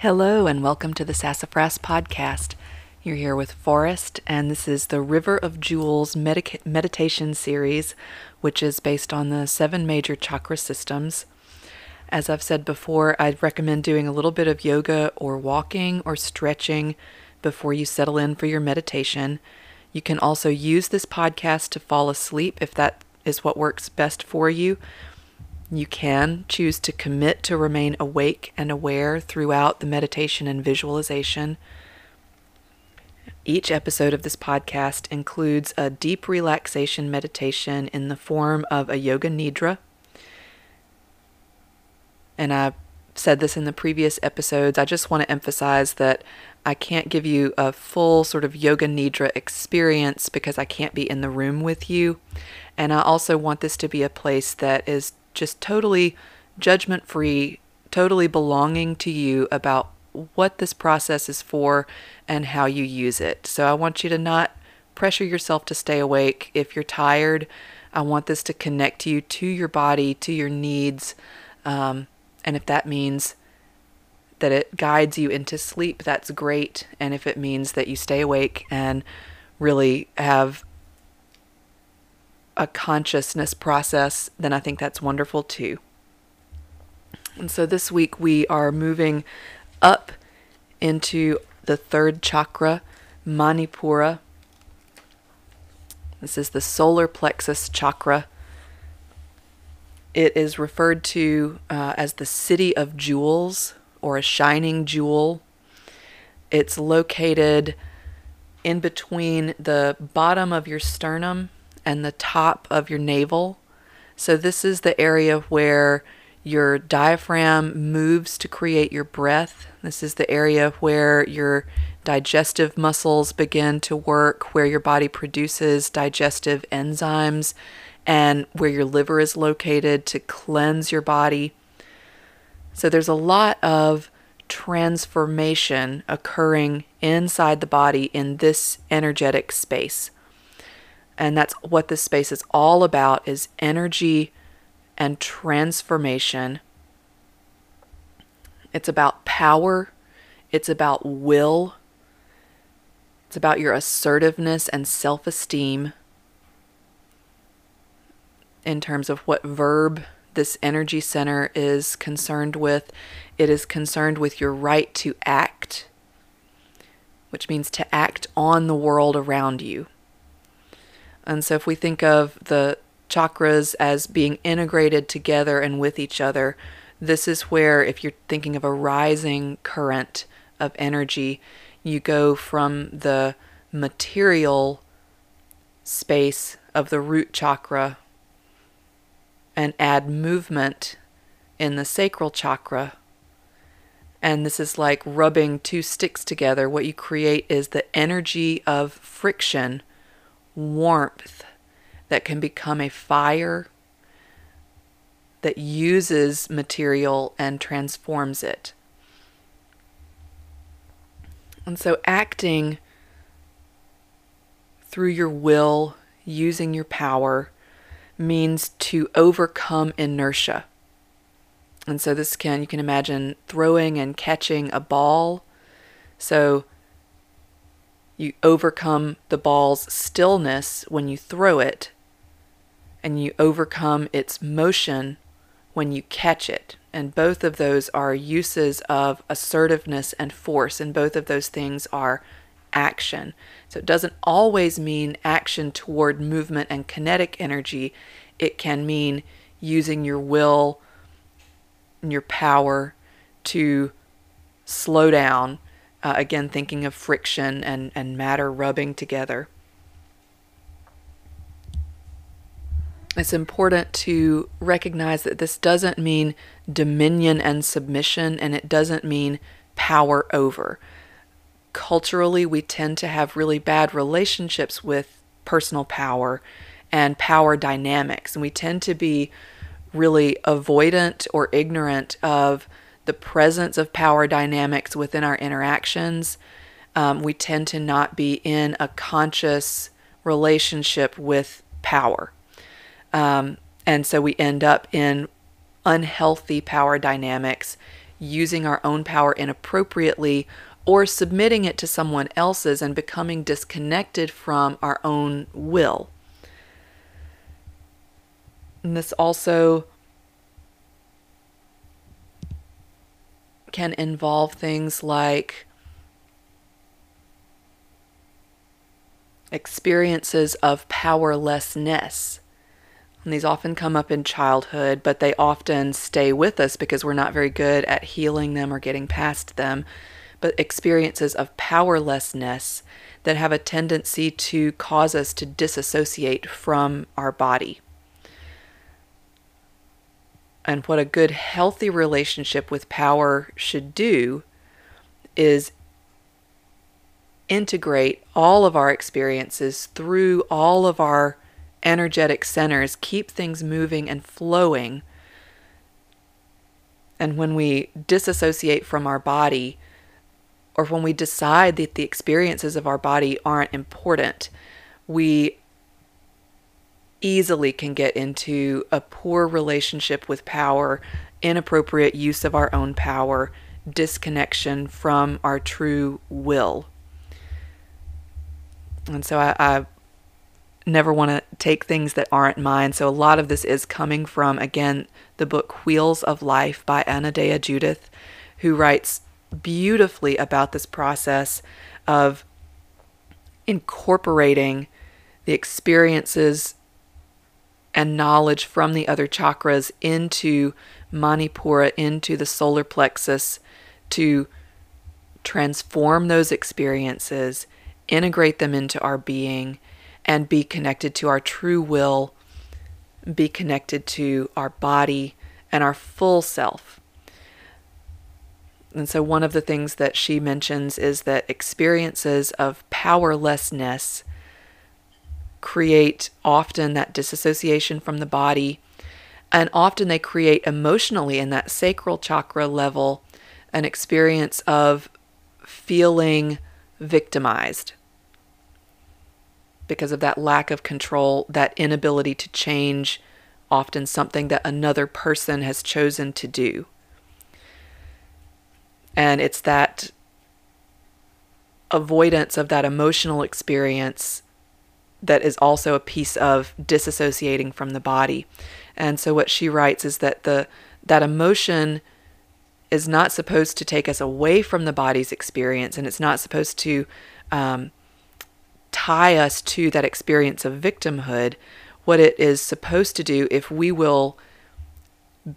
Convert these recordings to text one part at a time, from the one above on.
Hello, and welcome to the Sassafras Podcast. You're here with Forrest, and this is the River of Jewels medica- meditation series, which is based on the seven major chakra systems. As I've said before, I'd recommend doing a little bit of yoga or walking or stretching before you settle in for your meditation. You can also use this podcast to fall asleep if that is what works best for you, you can choose to commit to remain awake and aware throughout the meditation and visualization. Each episode of this podcast includes a deep relaxation meditation in the form of a yoga nidra. And I said this in the previous episodes. I just want to emphasize that I can't give you a full sort of yoga nidra experience because I can't be in the room with you. And I also want this to be a place that is just totally judgment free, totally belonging to you about what this process is for and how you use it. So I want you to not pressure yourself to stay awake. If you're tired, I want this to connect you to your body, to your needs. Um, and if that means that it guides you into sleep, that's great. And if it means that you stay awake and really have a consciousness process, then I think that's wonderful too. And so this week we are moving up into the third chakra, Manipura. This is the solar plexus chakra. It is referred to uh, as the city of jewels or a shining jewel. It's located in between the bottom of your sternum and the top of your navel. So, this is the area where your diaphragm moves to create your breath. This is the area where your digestive muscles begin to work, where your body produces digestive enzymes, and where your liver is located to cleanse your body. So, there's a lot of transformation occurring inside the body in this energetic space and that's what this space is all about is energy and transformation. It's about power. It's about will. It's about your assertiveness and self-esteem in terms of what verb this energy center is concerned with. It is concerned with your right to act which means to act on the world around you and so if we think of the chakras as being integrated together and with each other, this is where, if you're thinking of a rising current of energy, you go from the material space of the root chakra and add movement in the sacral chakra. And this is like rubbing two sticks together. What you create is the energy of friction warmth that can become a fire that uses material and transforms it. And so, acting through your will, using your power, means to overcome inertia. And so, this can, you can imagine throwing and catching a ball. So, you overcome the ball's stillness when you throw it, and you overcome its motion when you catch it. And both of those are uses of assertiveness and force, and both of those things are action. So it doesn't always mean action toward movement and kinetic energy, it can mean using your will and your power to slow down uh, again, thinking of friction and, and matter rubbing together. It's important to recognize that this doesn't mean dominion and submission, and it doesn't mean power over. Culturally, we tend to have really bad relationships with personal power and power dynamics, and we tend to be really avoidant or ignorant of the presence of power dynamics within our interactions, um, we tend to not be in a conscious relationship with power. Um, and so we end up in unhealthy power dynamics using our own power inappropriately or submitting it to someone else's and becoming disconnected from our own will. And this also can involve things like experiences of powerlessness. And these often come up in childhood, but they often stay with us because we're not very good at healing them or getting past them. But experiences of powerlessness that have a tendency to cause us to disassociate from our body. And what a good, healthy relationship with power should do is integrate all of our experiences through all of our energetic centers, keep things moving and flowing. And when we disassociate from our body, or when we decide that the experiences of our body aren't important, we easily can get into a poor relationship with power, inappropriate use of our own power, disconnection from our true will. And so I, I never want to take things that aren't mine. So a lot of this is coming from, again, the book Wheels of Life by Anodea Judith, who writes beautifully about this process of incorporating the experiences and knowledge from the other chakras into Manipura, into the solar plexus to transform those experiences integrate them into our being, and be connected to our true will, be connected to our body and our full self. And so, one of the things that she mentions is that experiences of powerlessness create often that disassociation from the body, and often they create emotionally in that sacral chakra level an experience of feeling victimized because of that lack of control, that inability to change, often something that another person has chosen to do. And it's that avoidance of that emotional experience that is also a piece of disassociating from the body. And so what she writes is that the that emotion is not supposed to take us away from the body's experience, and it's not supposed to um, tie us to that experience of victimhood, what it is supposed to do, if we will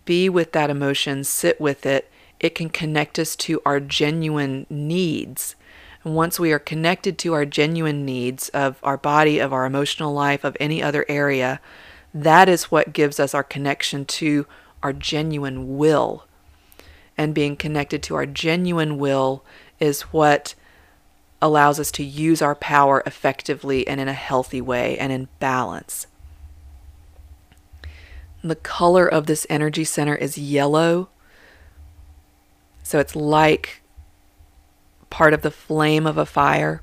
be with that emotion, sit with it, it can connect us to our genuine needs. And once we are connected to our genuine needs of our body, of our emotional life, of any other area, that is what gives us our connection to our genuine will. And being connected to our genuine will is what allows us to use our power effectively and in a healthy way and in balance. The color of this energy center is yellow. So it's like part of the flame of a fire.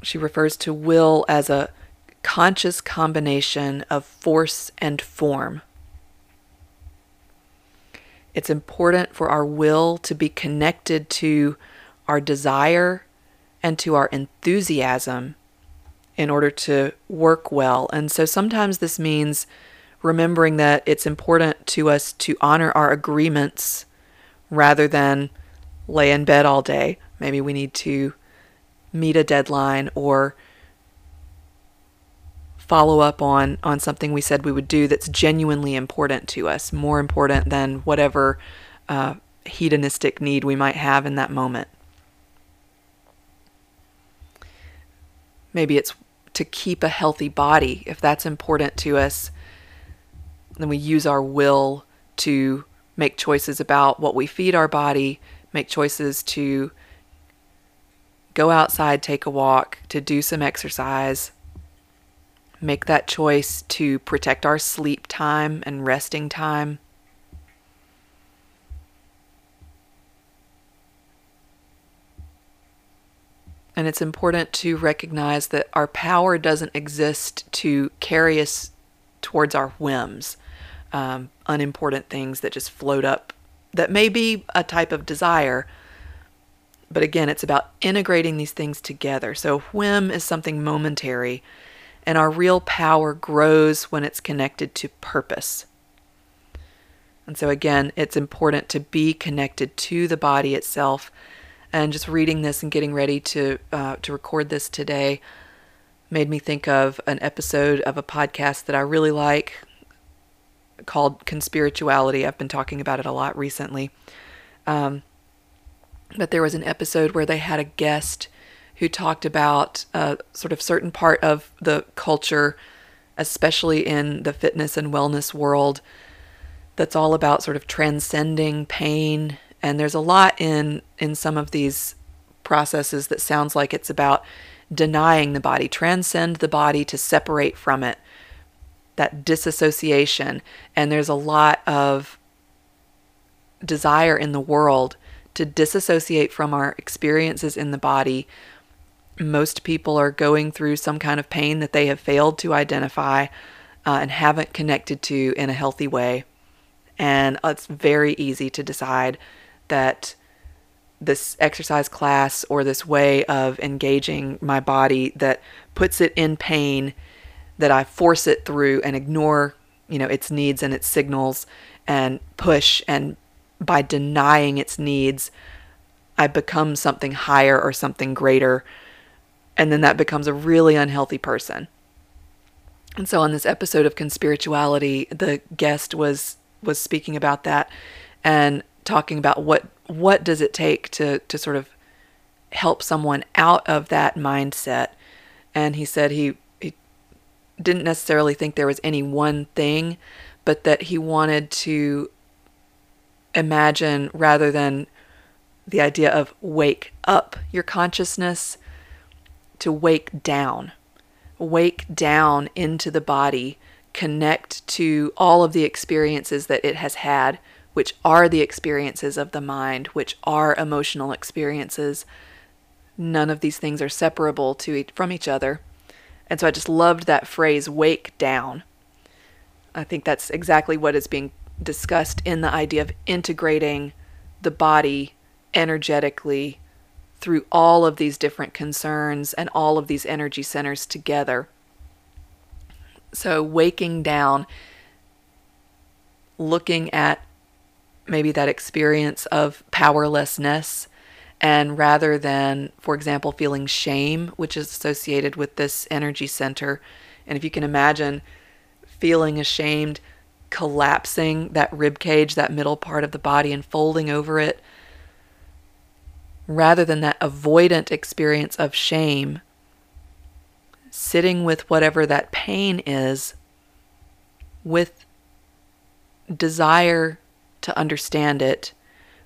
She refers to will as a conscious combination of force and form. It's important for our will to be connected to our desire and to our enthusiasm in order to work well. And so sometimes this means remembering that it's important to us to honor our agreements rather than lay in bed all day. Maybe we need to meet a deadline or follow up on on something we said we would do that's genuinely important to us, more important than whatever uh, hedonistic need we might have in that moment. Maybe it's to keep a healthy body. If that's important to us, then we use our will to make choices about what we feed our body, make choices to go outside, take a walk, to do some exercise, make that choice to protect our sleep time and resting time. And it's important to recognize that our power doesn't exist to carry us towards our whims. um, unimportant things that just float up that may be a type of desire. But again, it's about integrating these things together. So, whim is something momentary, and our real power grows when it's connected to purpose. And so, again, it's important to be connected to the body itself. And just reading this and getting ready to uh, to record this today made me think of an episode of a podcast that I really like called Conspirituality. I've been talking about it a lot recently. Um, but there was an episode where they had a guest who talked about a sort of certain part of the culture, especially in the fitness and wellness world, that's all about sort of transcending pain. And there's a lot in in some of these processes that sounds like it's about denying the body, transcend the body to separate from it, that disassociation. And there's a lot of desire in the world to disassociate from our experiences in the body. Most people are going through some kind of pain that they have failed to identify uh, and haven't connected to in a healthy way. And it's very easy to decide that this exercise class or this way of engaging my body that puts it in pain that I force it through and ignore, you know, its needs and its signals and push and by denying its needs I become something higher or something greater and then that becomes a really unhealthy person. And so on this episode of Conspirituality, the guest was was speaking about that and talking about what what does it take to to sort of help someone out of that mindset. And he said he, didn't necessarily think there was any one thing, but that he wanted to imagine rather than the idea of wake up your consciousness to wake down. Wake down into the body, connect to all of the experiences that it has had which are the experiences of the mind, which are emotional experiences. None of these things are separable to from each other. And so I just loved that phrase, wake down. I think that's exactly what is being discussed in the idea of integrating the body energetically through all of these different concerns and all of these energy centers together. So, waking down, looking at maybe that experience of powerlessness. And rather than, for example, feeling shame, which is associated with this energy center, and if you can imagine feeling ashamed, collapsing that rib cage, that middle part of the body, and folding over it, rather than that avoidant experience of shame, sitting with whatever that pain is with desire to understand it,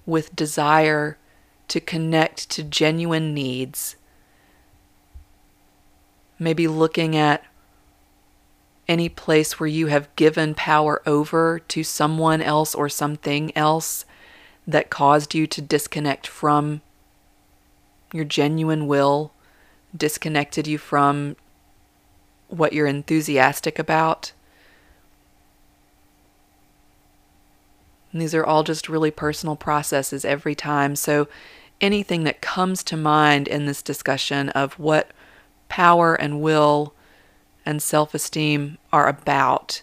with desire to connect to genuine needs. Maybe looking at any place where you have given power over to someone else or something else that caused you to disconnect from your genuine will, disconnected you from what you're enthusiastic about. And these are all just really personal processes every time. So, anything that comes to mind in this discussion of what power and will and self esteem are about,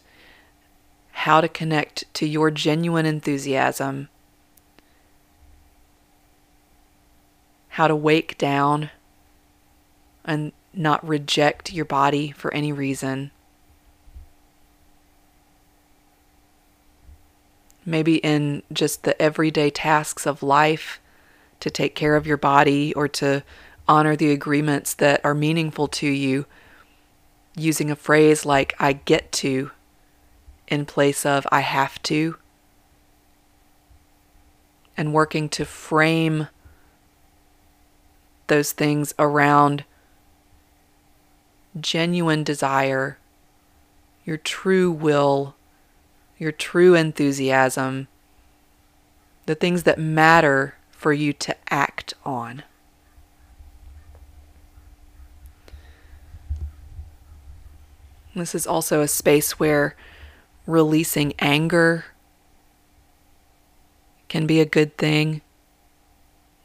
how to connect to your genuine enthusiasm, how to wake down and not reject your body for any reason. maybe in just the everyday tasks of life to take care of your body or to honor the agreements that are meaningful to you, using a phrase like I get to in place of I have to, and working to frame those things around genuine desire, your true will your true enthusiasm, the things that matter for you to act on. This is also a space where releasing anger can be a good thing.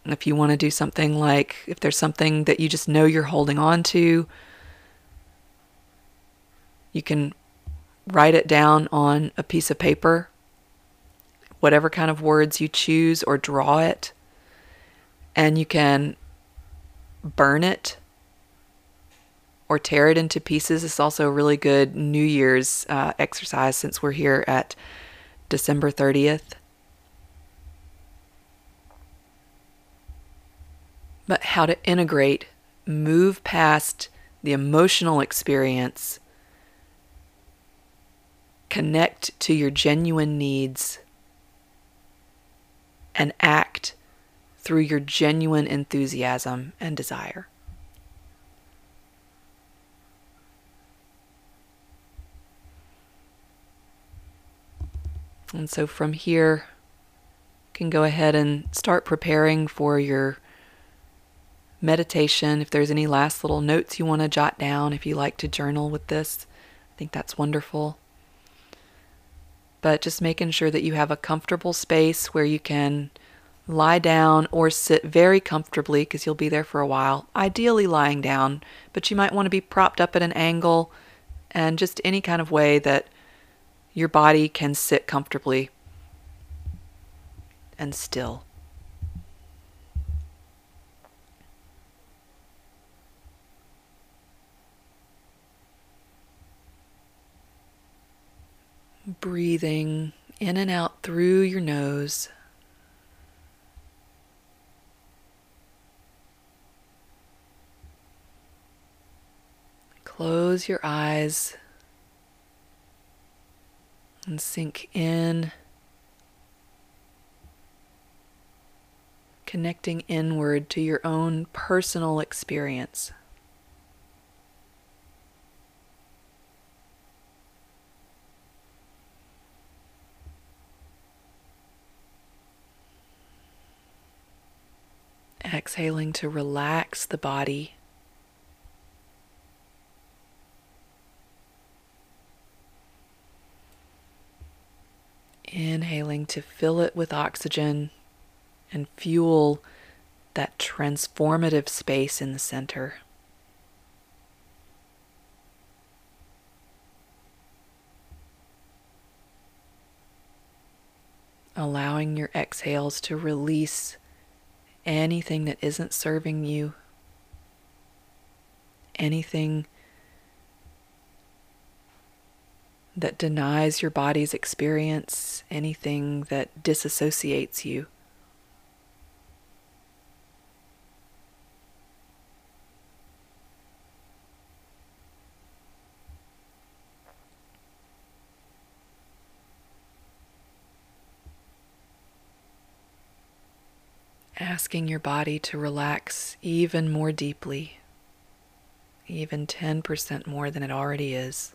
If you want to do something like, if there's something that you just know you're holding on to, you can write it down on a piece of paper, whatever kind of words you choose, or draw it. And you can burn it or tear it into pieces. It's also a really good New Year's uh, exercise since we're here at December 30th. But how to integrate, move past the emotional experience, connect to your genuine needs, and act through your genuine enthusiasm and desire. And so from here, you can go ahead and start preparing for your meditation. If there's any last little notes you want to jot down, if you like to journal with this, I think that's wonderful. But just making sure that you have a comfortable space where you can lie down or sit very comfortably because you'll be there for a while. Ideally, lying down, but you might want to be propped up at an angle and just any kind of way that your body can sit comfortably and still. Breathing in and out through your nose. Close your eyes and sink in, connecting inward to your own personal experience. Exhaling to relax the body. Inhaling to fill it with oxygen and fuel that transformative space in the center. Allowing your exhales to release anything that isn't serving you, anything that denies your body's experience, anything that disassociates you. Asking your body to relax even more deeply, even 10% more than it already is.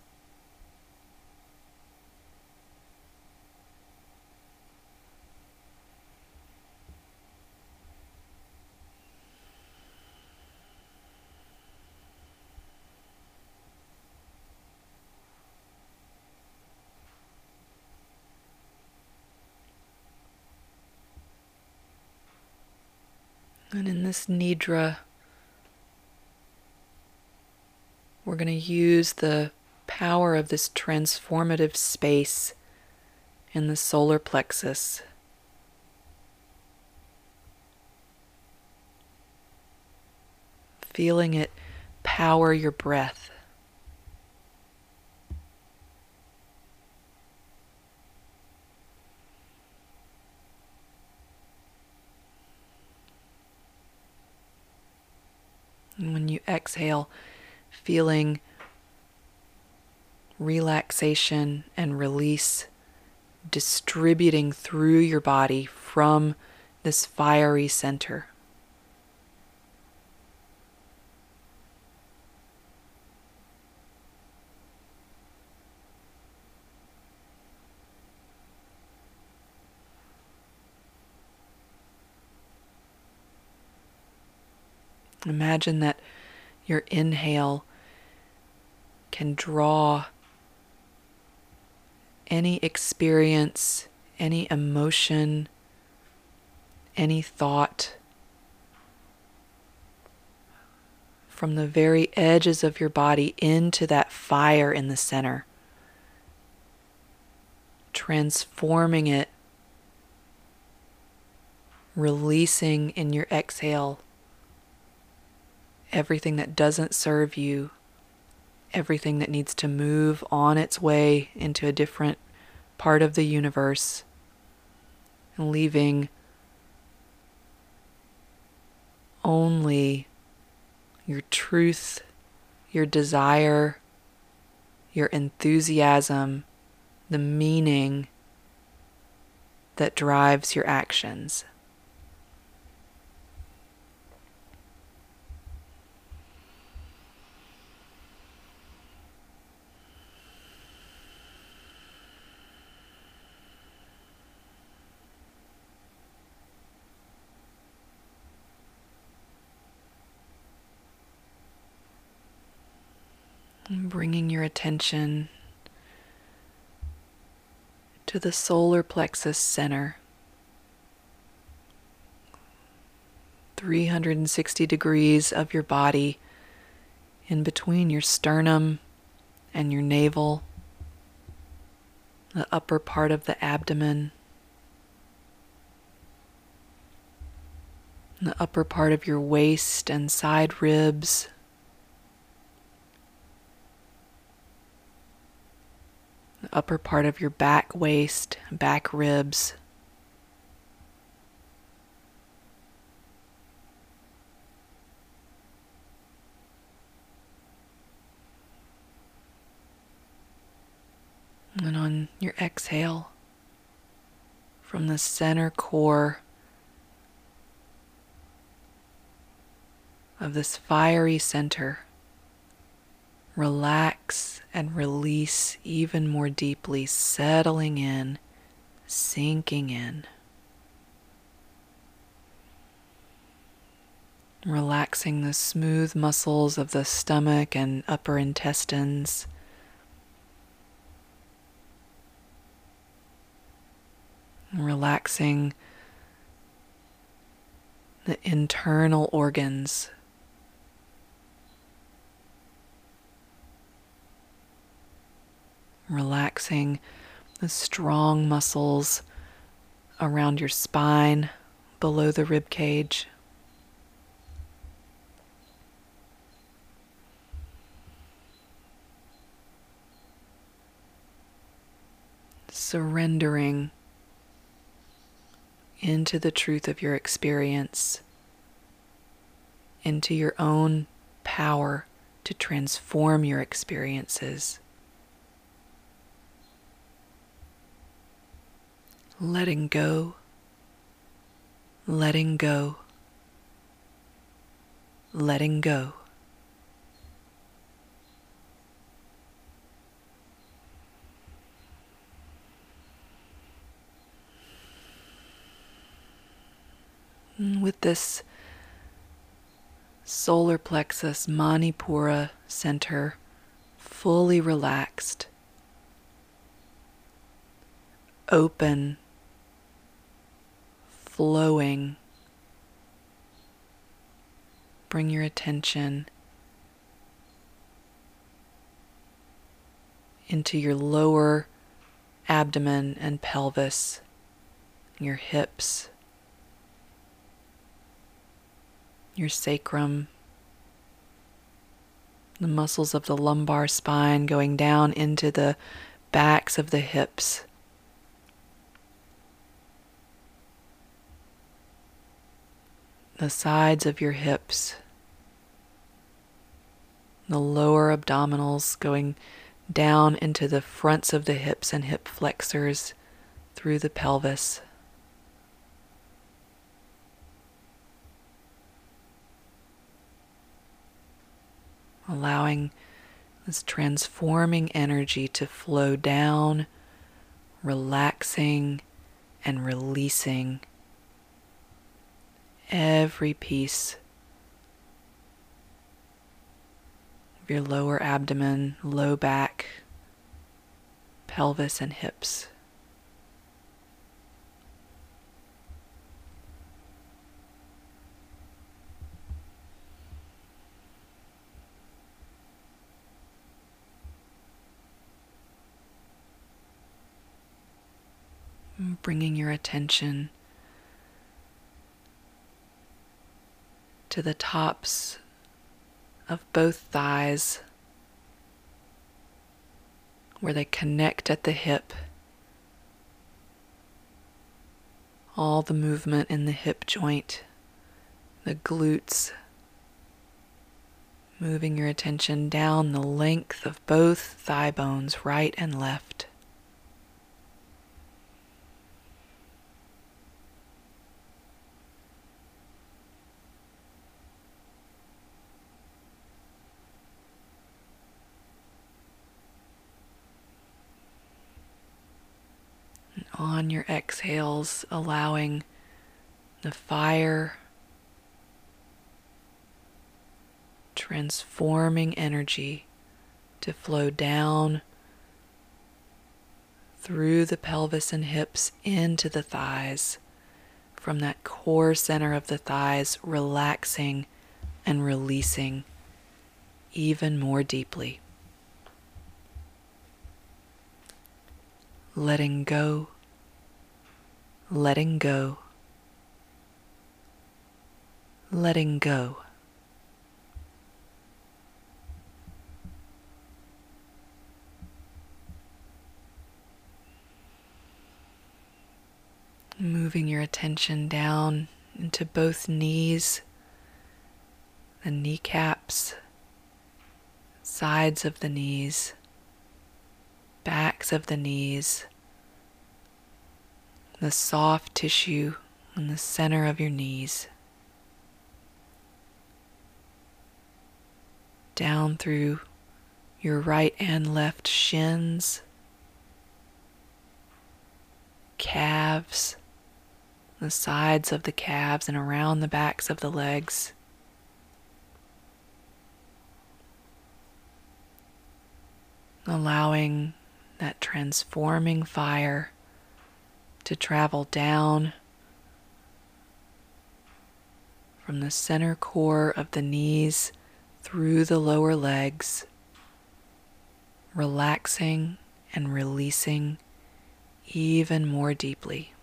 This Nidra, we're going to use the power of this transformative space in the solar plexus. Feeling it power your breath. And when you exhale, feeling relaxation and release distributing through your body from this fiery center. Imagine that your inhale can draw any experience, any emotion, any thought from the very edges of your body into that fire in the center, transforming it, releasing in your exhale everything that doesn't serve you, everything that needs to move on its way into a different part of the universe, and leaving only your truth, your desire, your enthusiasm, the meaning that drives your actions. Bringing your attention to the solar plexus center. 360 degrees of your body in between your sternum and your navel, the upper part of the abdomen, the upper part of your waist and side ribs. The upper part of your back waist, back ribs. And on your exhale, from the center core of this fiery center, relax and release even more deeply, settling in, sinking in. Relaxing the smooth muscles of the stomach and upper intestines. Relaxing the internal organs relaxing the strong muscles around your spine, below the rib cage. Surrendering into the truth of your experience, into your own power to transform your experiences. Letting go, letting go, letting go. Mm, with this solar plexus, Manipura center fully relaxed, open flowing. Bring your attention into your lower abdomen and pelvis, your hips, your sacrum, the muscles of the lumbar spine going down into the backs of the hips. The sides of your hips, the lower abdominals going down into the fronts of the hips and hip flexors through the pelvis. Allowing this transforming energy to flow down, relaxing and releasing every piece of your lower abdomen, low back, pelvis and hips. Bringing your attention to the tops of both thighs where they connect at the hip. All the movement in the hip joint, the glutes, moving your attention down the length of both thigh bones, right and left. On your exhales, allowing the fire, transforming energy to flow down through the pelvis and hips into the thighs, from that core center of the thighs, relaxing and releasing even more deeply. Letting go letting go, letting go. Moving your attention down into both knees, the kneecaps, sides of the knees, backs of the knees the soft tissue in the center of your knees, down through your right and left shins, calves, the sides of the calves, and around the backs of the legs. Allowing that transforming fire to travel down from the center core of the knees through the lower legs, relaxing and releasing even more deeply.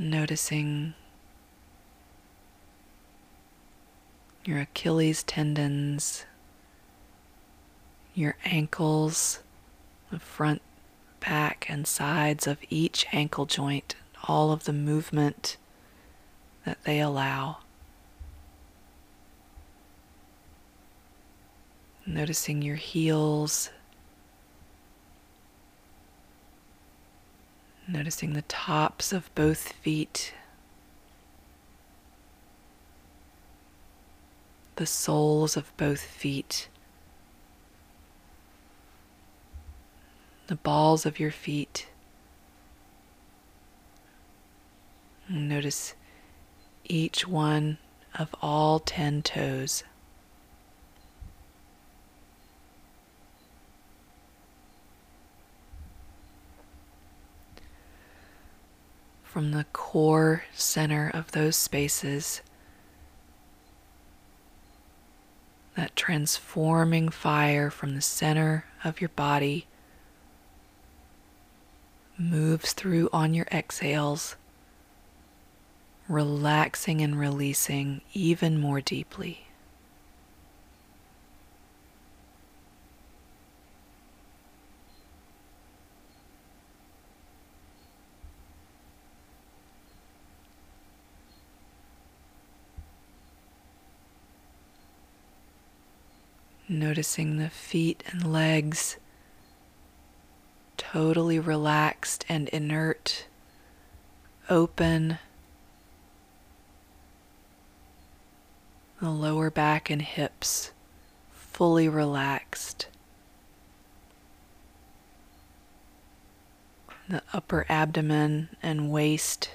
Noticing your Achilles tendons, your ankles, the front, back, and sides of each ankle joint, all of the movement that they allow. Noticing your heels, noticing the tops of both feet the soles of both feet, the balls of your feet. Notice each one of all ten toes. From the core center of those spaces, that transforming fire from the center of your body moves through on your exhales, relaxing and releasing even more deeply. Noticing the feet and legs totally relaxed and inert, open. The lower back and hips fully relaxed. The upper abdomen and waist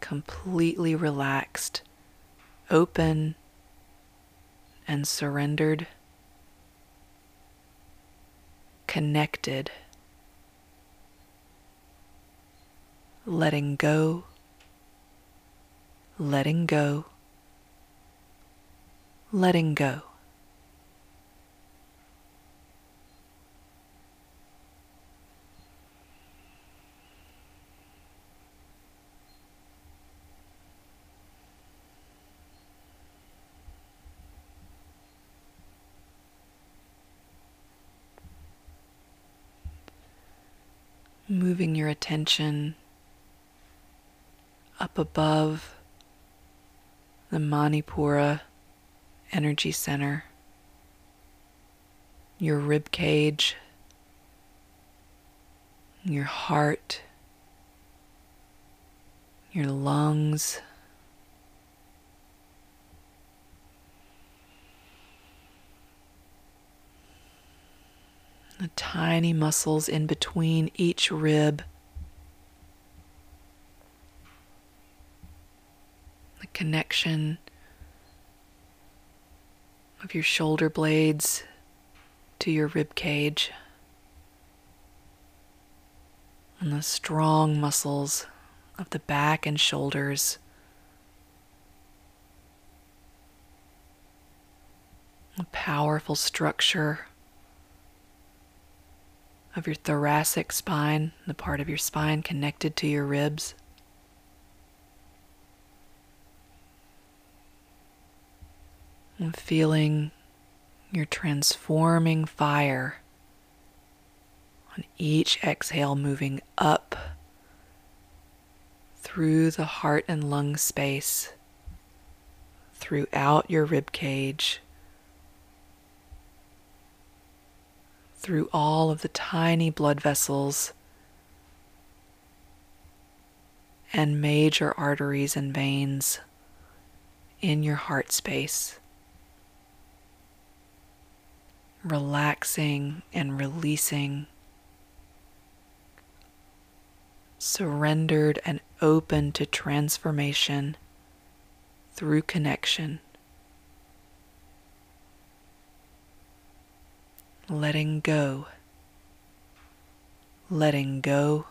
completely relaxed, open, and surrendered, connected, letting go, letting go, letting go. Moving your attention up above the Manipura energy center, your rib cage, your heart, your lungs. The tiny muscles in between each rib. The connection of your shoulder blades to your rib cage. And the strong muscles of the back and shoulders. A powerful structure of your thoracic spine, the part of your spine connected to your ribs. And feeling your transforming fire on each exhale moving up through the heart and lung space, throughout your rib cage through all of the tiny blood vessels and major arteries and veins in your heart space. Relaxing and releasing, surrendered and open to transformation through connection. Letting go, letting go,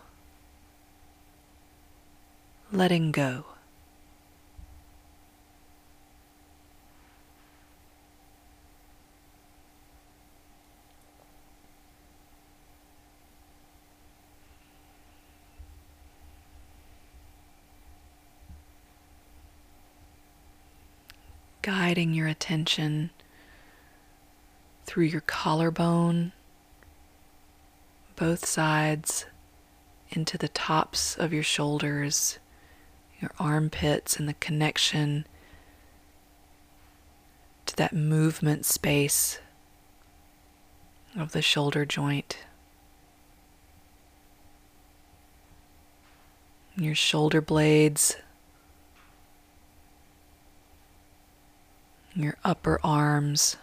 letting go. Guiding your attention through your collarbone, both sides, into the tops of your shoulders, your armpits, and the connection to that movement space of the shoulder joint. Your shoulder blades, your upper arms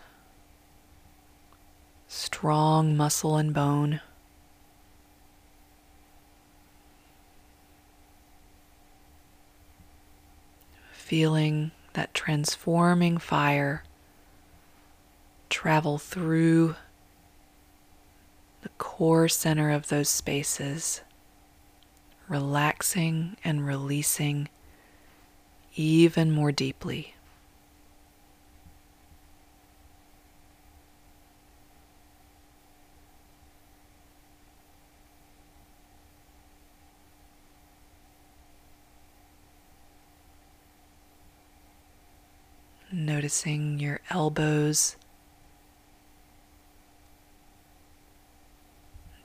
strong muscle and bone. Feeling that transforming fire travel through the core center of those spaces, relaxing and releasing even more deeply. Noticing your elbows,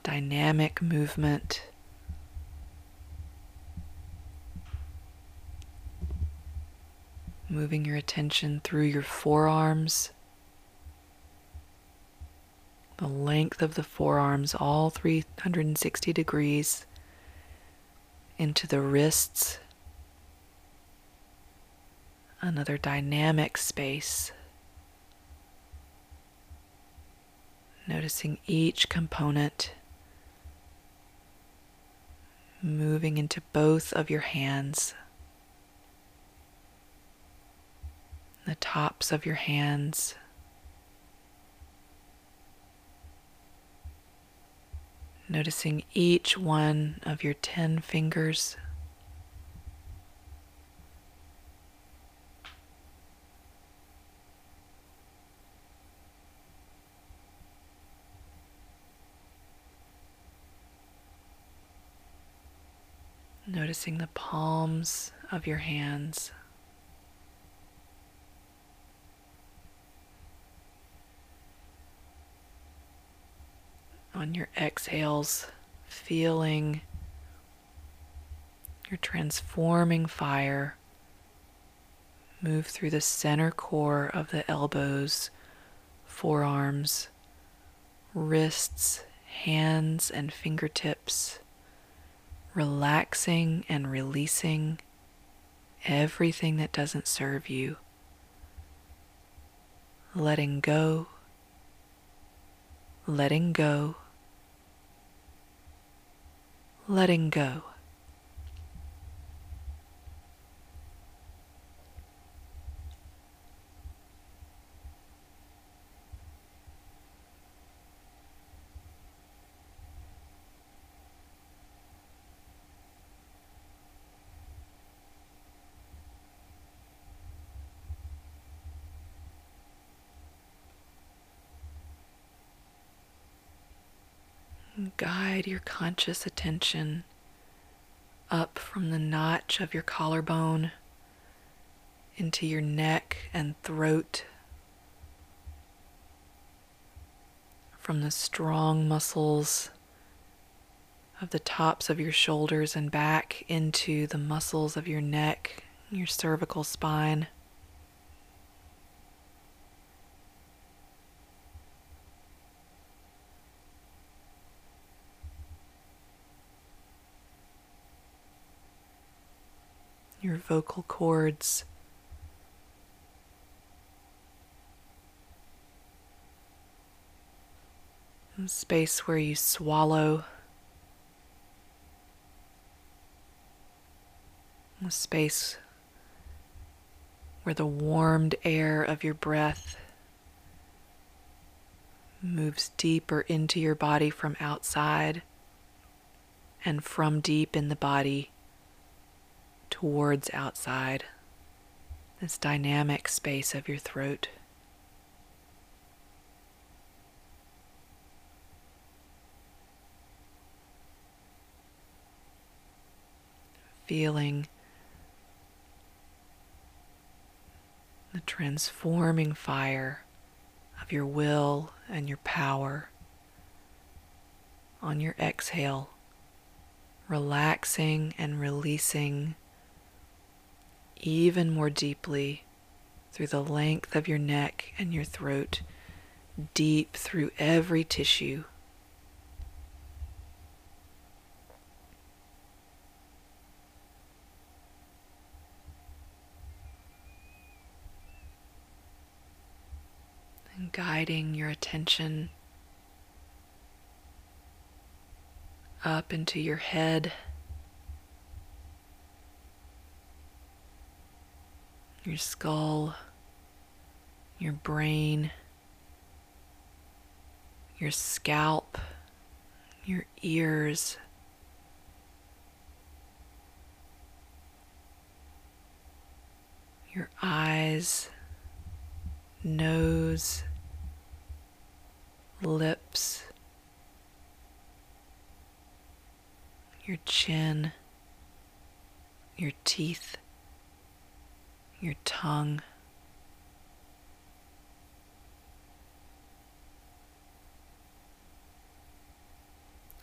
dynamic movement. Moving your attention through your forearms, the length of the forearms, all 360 degrees, into the wrists another dynamic space. Noticing each component moving into both of your hands, the tops of your hands. Noticing each one of your ten fingers. Noticing the palms of your hands. On your exhales, feeling your transforming fire move through the center core of the elbows, forearms, wrists, hands, and fingertips relaxing and releasing everything that doesn't serve you, letting go, letting go, letting go. Guide your conscious attention up from the notch of your collarbone into your neck and throat, from the strong muscles of the tops of your shoulders and back into the muscles of your neck, your cervical spine. Vocal cords. Space where you swallow. A space where the warmed air of your breath moves deeper into your body from outside and from deep in the body towards outside, this dynamic space of your throat. Feeling the transforming fire of your will and your power on your exhale, relaxing and releasing even more deeply through the length of your neck and your throat, deep through every tissue. And guiding your attention up into your head. Your skull, your brain, your scalp, your ears. Your eyes, nose, lips, your chin, your teeth your tongue.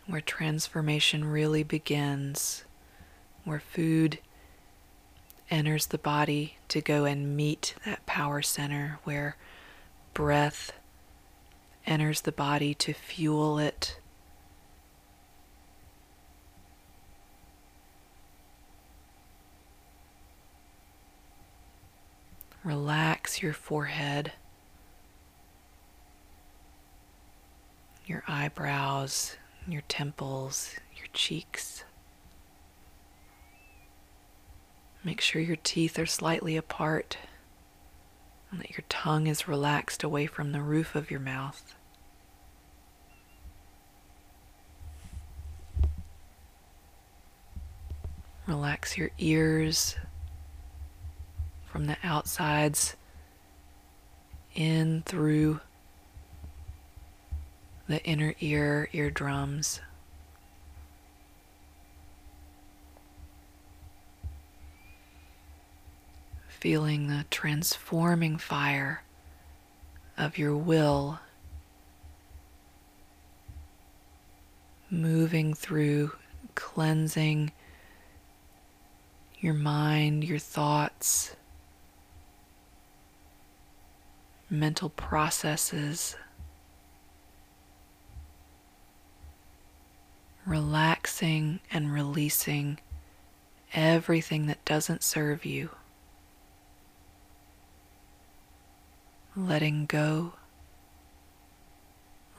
Where transformation really begins, where food enters the body to go and meet that power center, where breath enters the body to fuel it Relax your forehead, your eyebrows, your temples, your cheeks. Make sure your teeth are slightly apart. And that your tongue is relaxed away from the roof of your mouth. Relax your ears from the outsides in through the inner ear, eardrums. Feeling the transforming fire of your will moving through, cleansing your mind, your thoughts, mental processes. Relaxing and releasing everything that doesn't serve you. Letting go,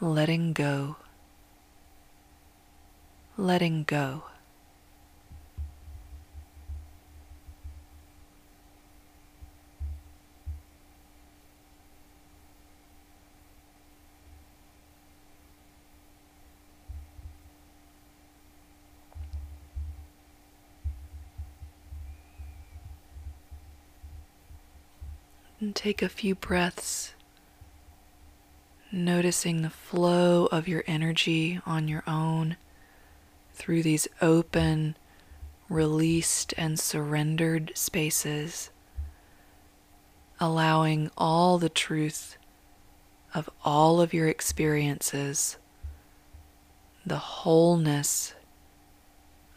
letting go, letting go. Take a few breaths, noticing the flow of your energy on your own through these open, released, and surrendered spaces, allowing all the truth of all of your experiences, the wholeness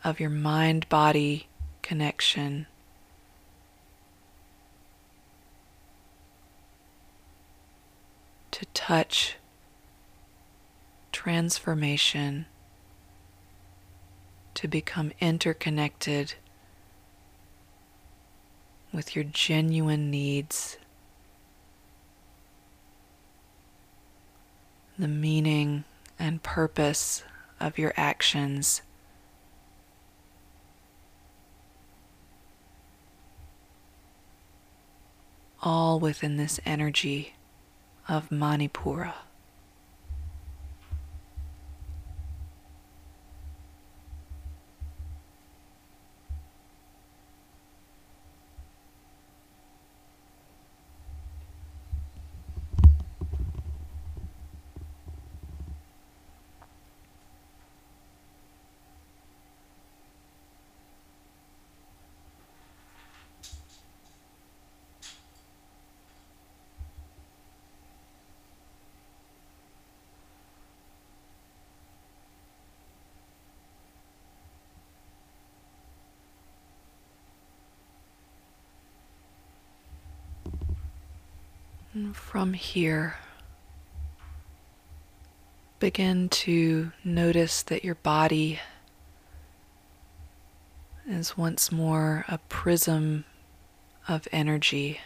of your mind body connection to touch transformation, to become interconnected with your genuine needs, the meaning and purpose of your actions. All within this energy of Manipura. And from here, begin to notice that your body is once more a prism of energy.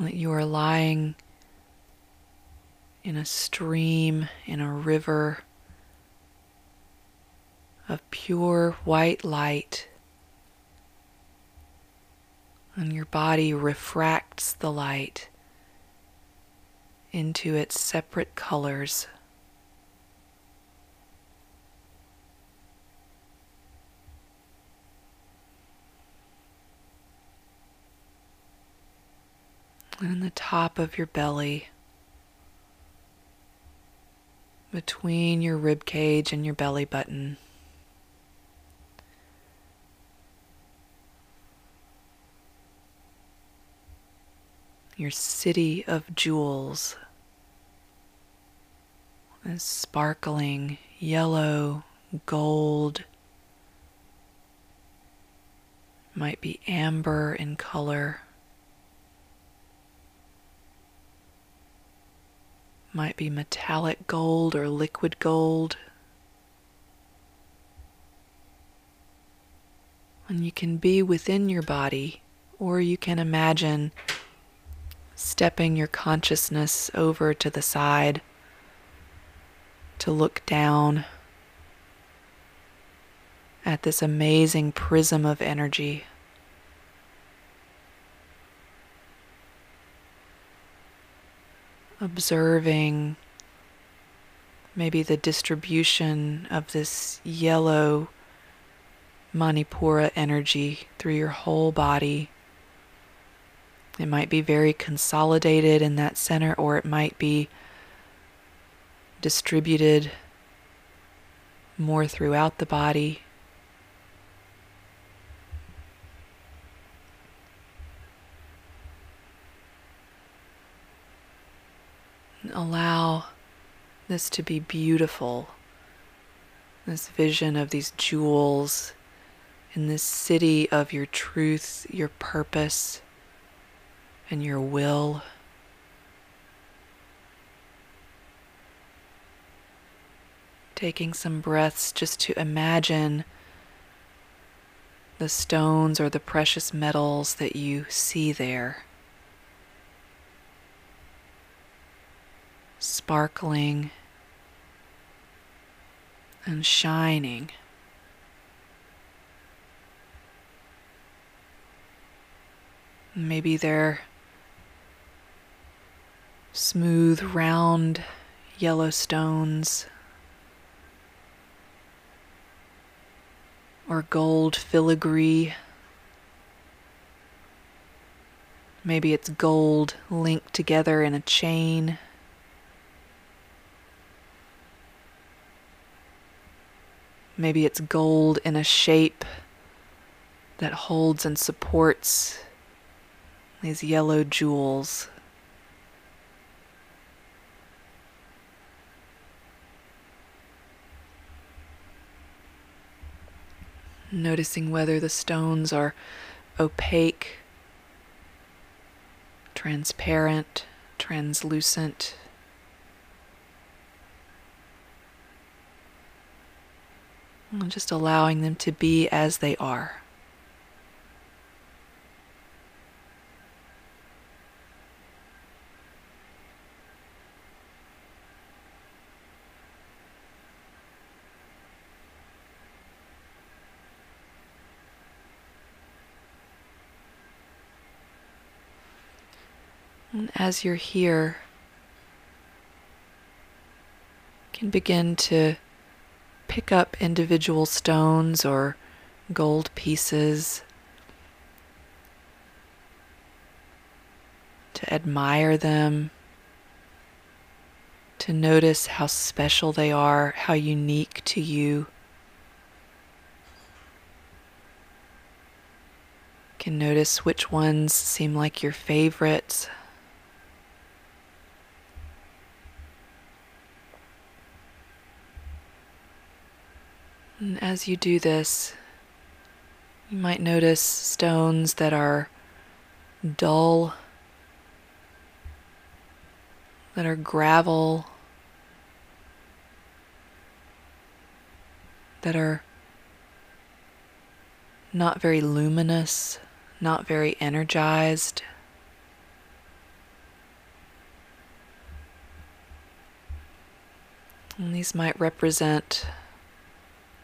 That you are lying in a stream, in a river of pure white light and your body refracts the light into its separate colors. And the top of your belly, between your rib cage and your belly button. Your city of jewels. Is sparkling yellow, gold, might be amber in color, might be metallic gold or liquid gold. And you can be within your body, or you can imagine stepping your consciousness over to the side to look down at this amazing prism of energy. Observing maybe the distribution of this yellow Manipura energy through your whole body. It might be very consolidated in that center, or it might be distributed more throughout the body. Allow this to be beautiful. This vision of these jewels in this city of your truth, your purpose, and your will. Taking some breaths just to imagine the stones or the precious metals that you see there. Sparkling and shining. Maybe they're smooth, round yellow stones or gold filigree. Maybe it's gold linked together in a chain. Maybe it's gold in a shape that holds and supports these yellow jewels. Noticing whether the stones are opaque, transparent, translucent. And just allowing them to be as they are. And as you're here, you can begin to pick up individual stones or gold pieces to admire them, to notice how special they are, how unique to you. can notice which ones seem like your favorites. And as you do this, you might notice stones that are dull, that are gravel, that are not very luminous, not very energized. And these might represent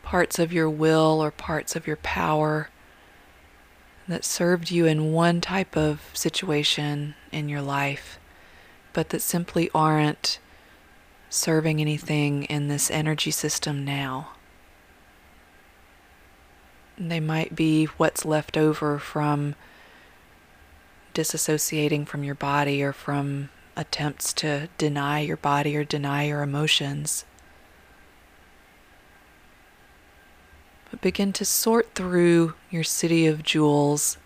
parts of your will or parts of your power that served you in one type of situation in your life, but that simply aren't serving anything in this energy system now. They might be what's left over from disassociating from your body or from attempts to deny your body or deny your emotions. Begin to sort through your city of jewels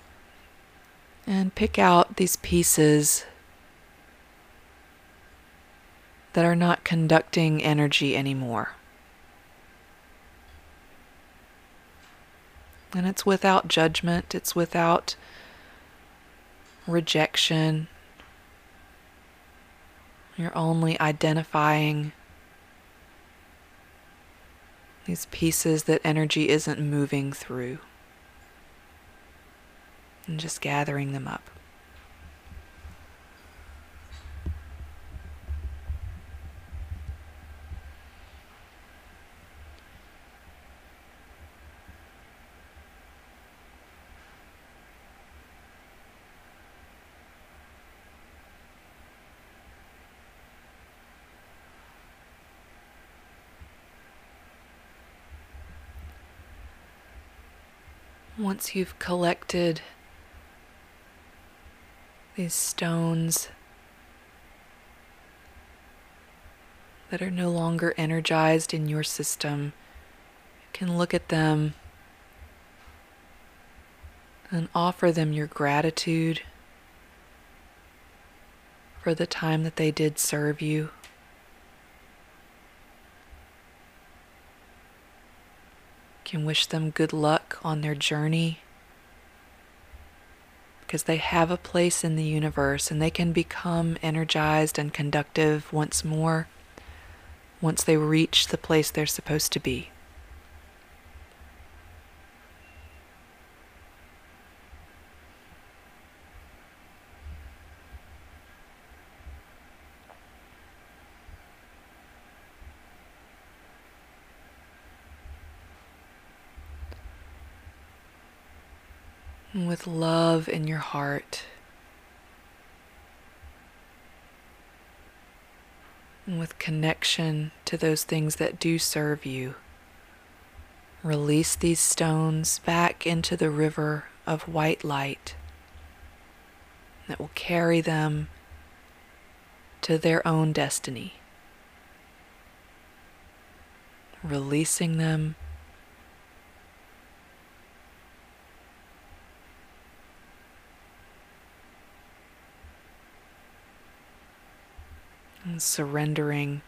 and pick out these pieces that are not conducting energy anymore. And it's without judgment, it's without rejection. You're only identifying these pieces that energy isn't moving through, and just gathering them up. Once you've collected these stones that are no longer energized in your system, you can look at them and offer them your gratitude for the time that they did serve you. Can wish them good luck on their journey because they have a place in the universe and they can become energized and conductive once more once they reach the place they're supposed to be. With love in your heart. And with connection to those things that do serve you. Release these stones back into the river of white light that will carry them to their own destiny. Releasing them surrendering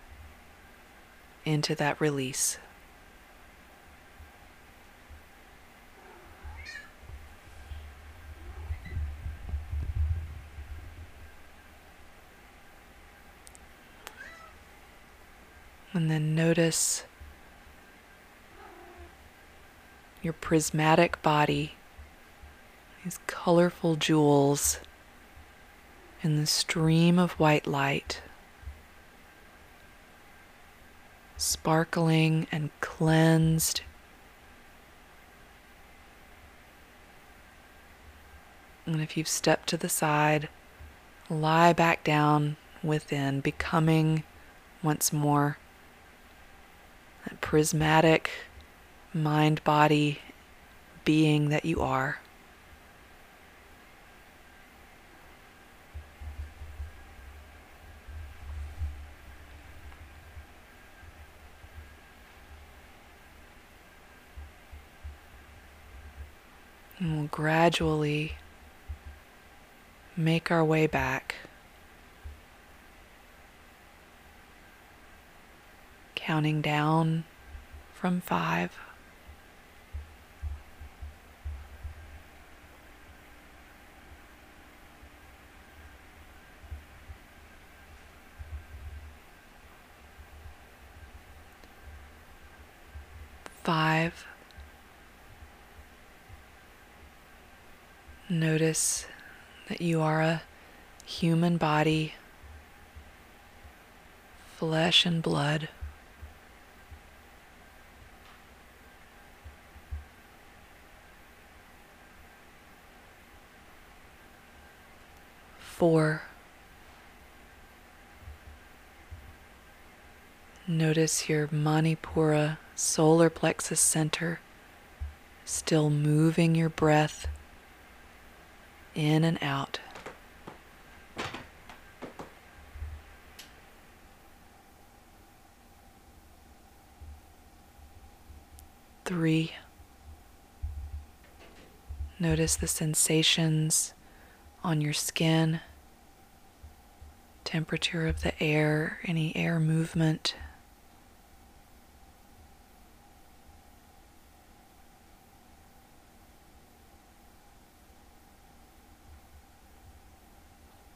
into that release. And then notice your prismatic body, these colorful jewels in the stream of white light. Sparkling and cleansed. And if you've stepped to the side, lie back down within, becoming once more that prismatic mind body being that you are. And we'll gradually make our way back. Counting down from five. Notice that you are a human body, flesh and blood. Four. Notice your Manipura solar plexus center still moving your breath in and out. Three. Notice the sensations on your skin, temperature of the air, any air movement.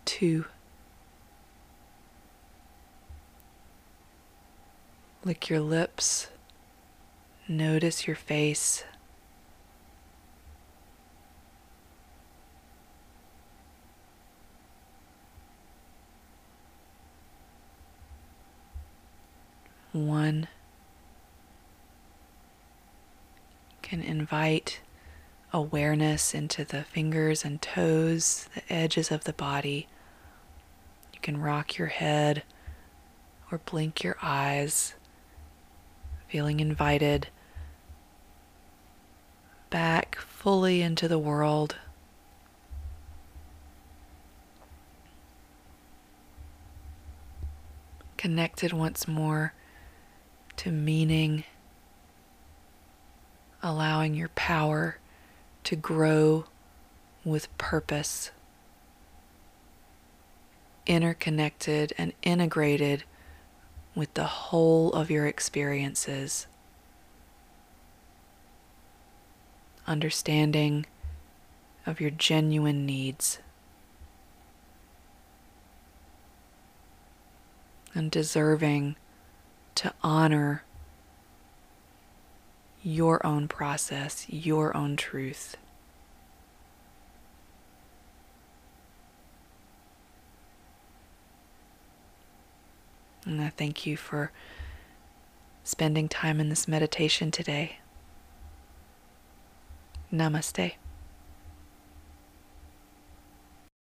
Two. Lick your lips. Notice your face. One can invite awareness into the fingers and toes, the edges of the body can rock your head or blink your eyes, feeling invited back fully into the world. Connected once more to meaning, allowing your power to grow with purpose, interconnected and integrated with the whole of your experiences. Understanding of your genuine needs. And deserving to honor your own process, your own truth. And I thank you for spending time in this meditation today. Namaste.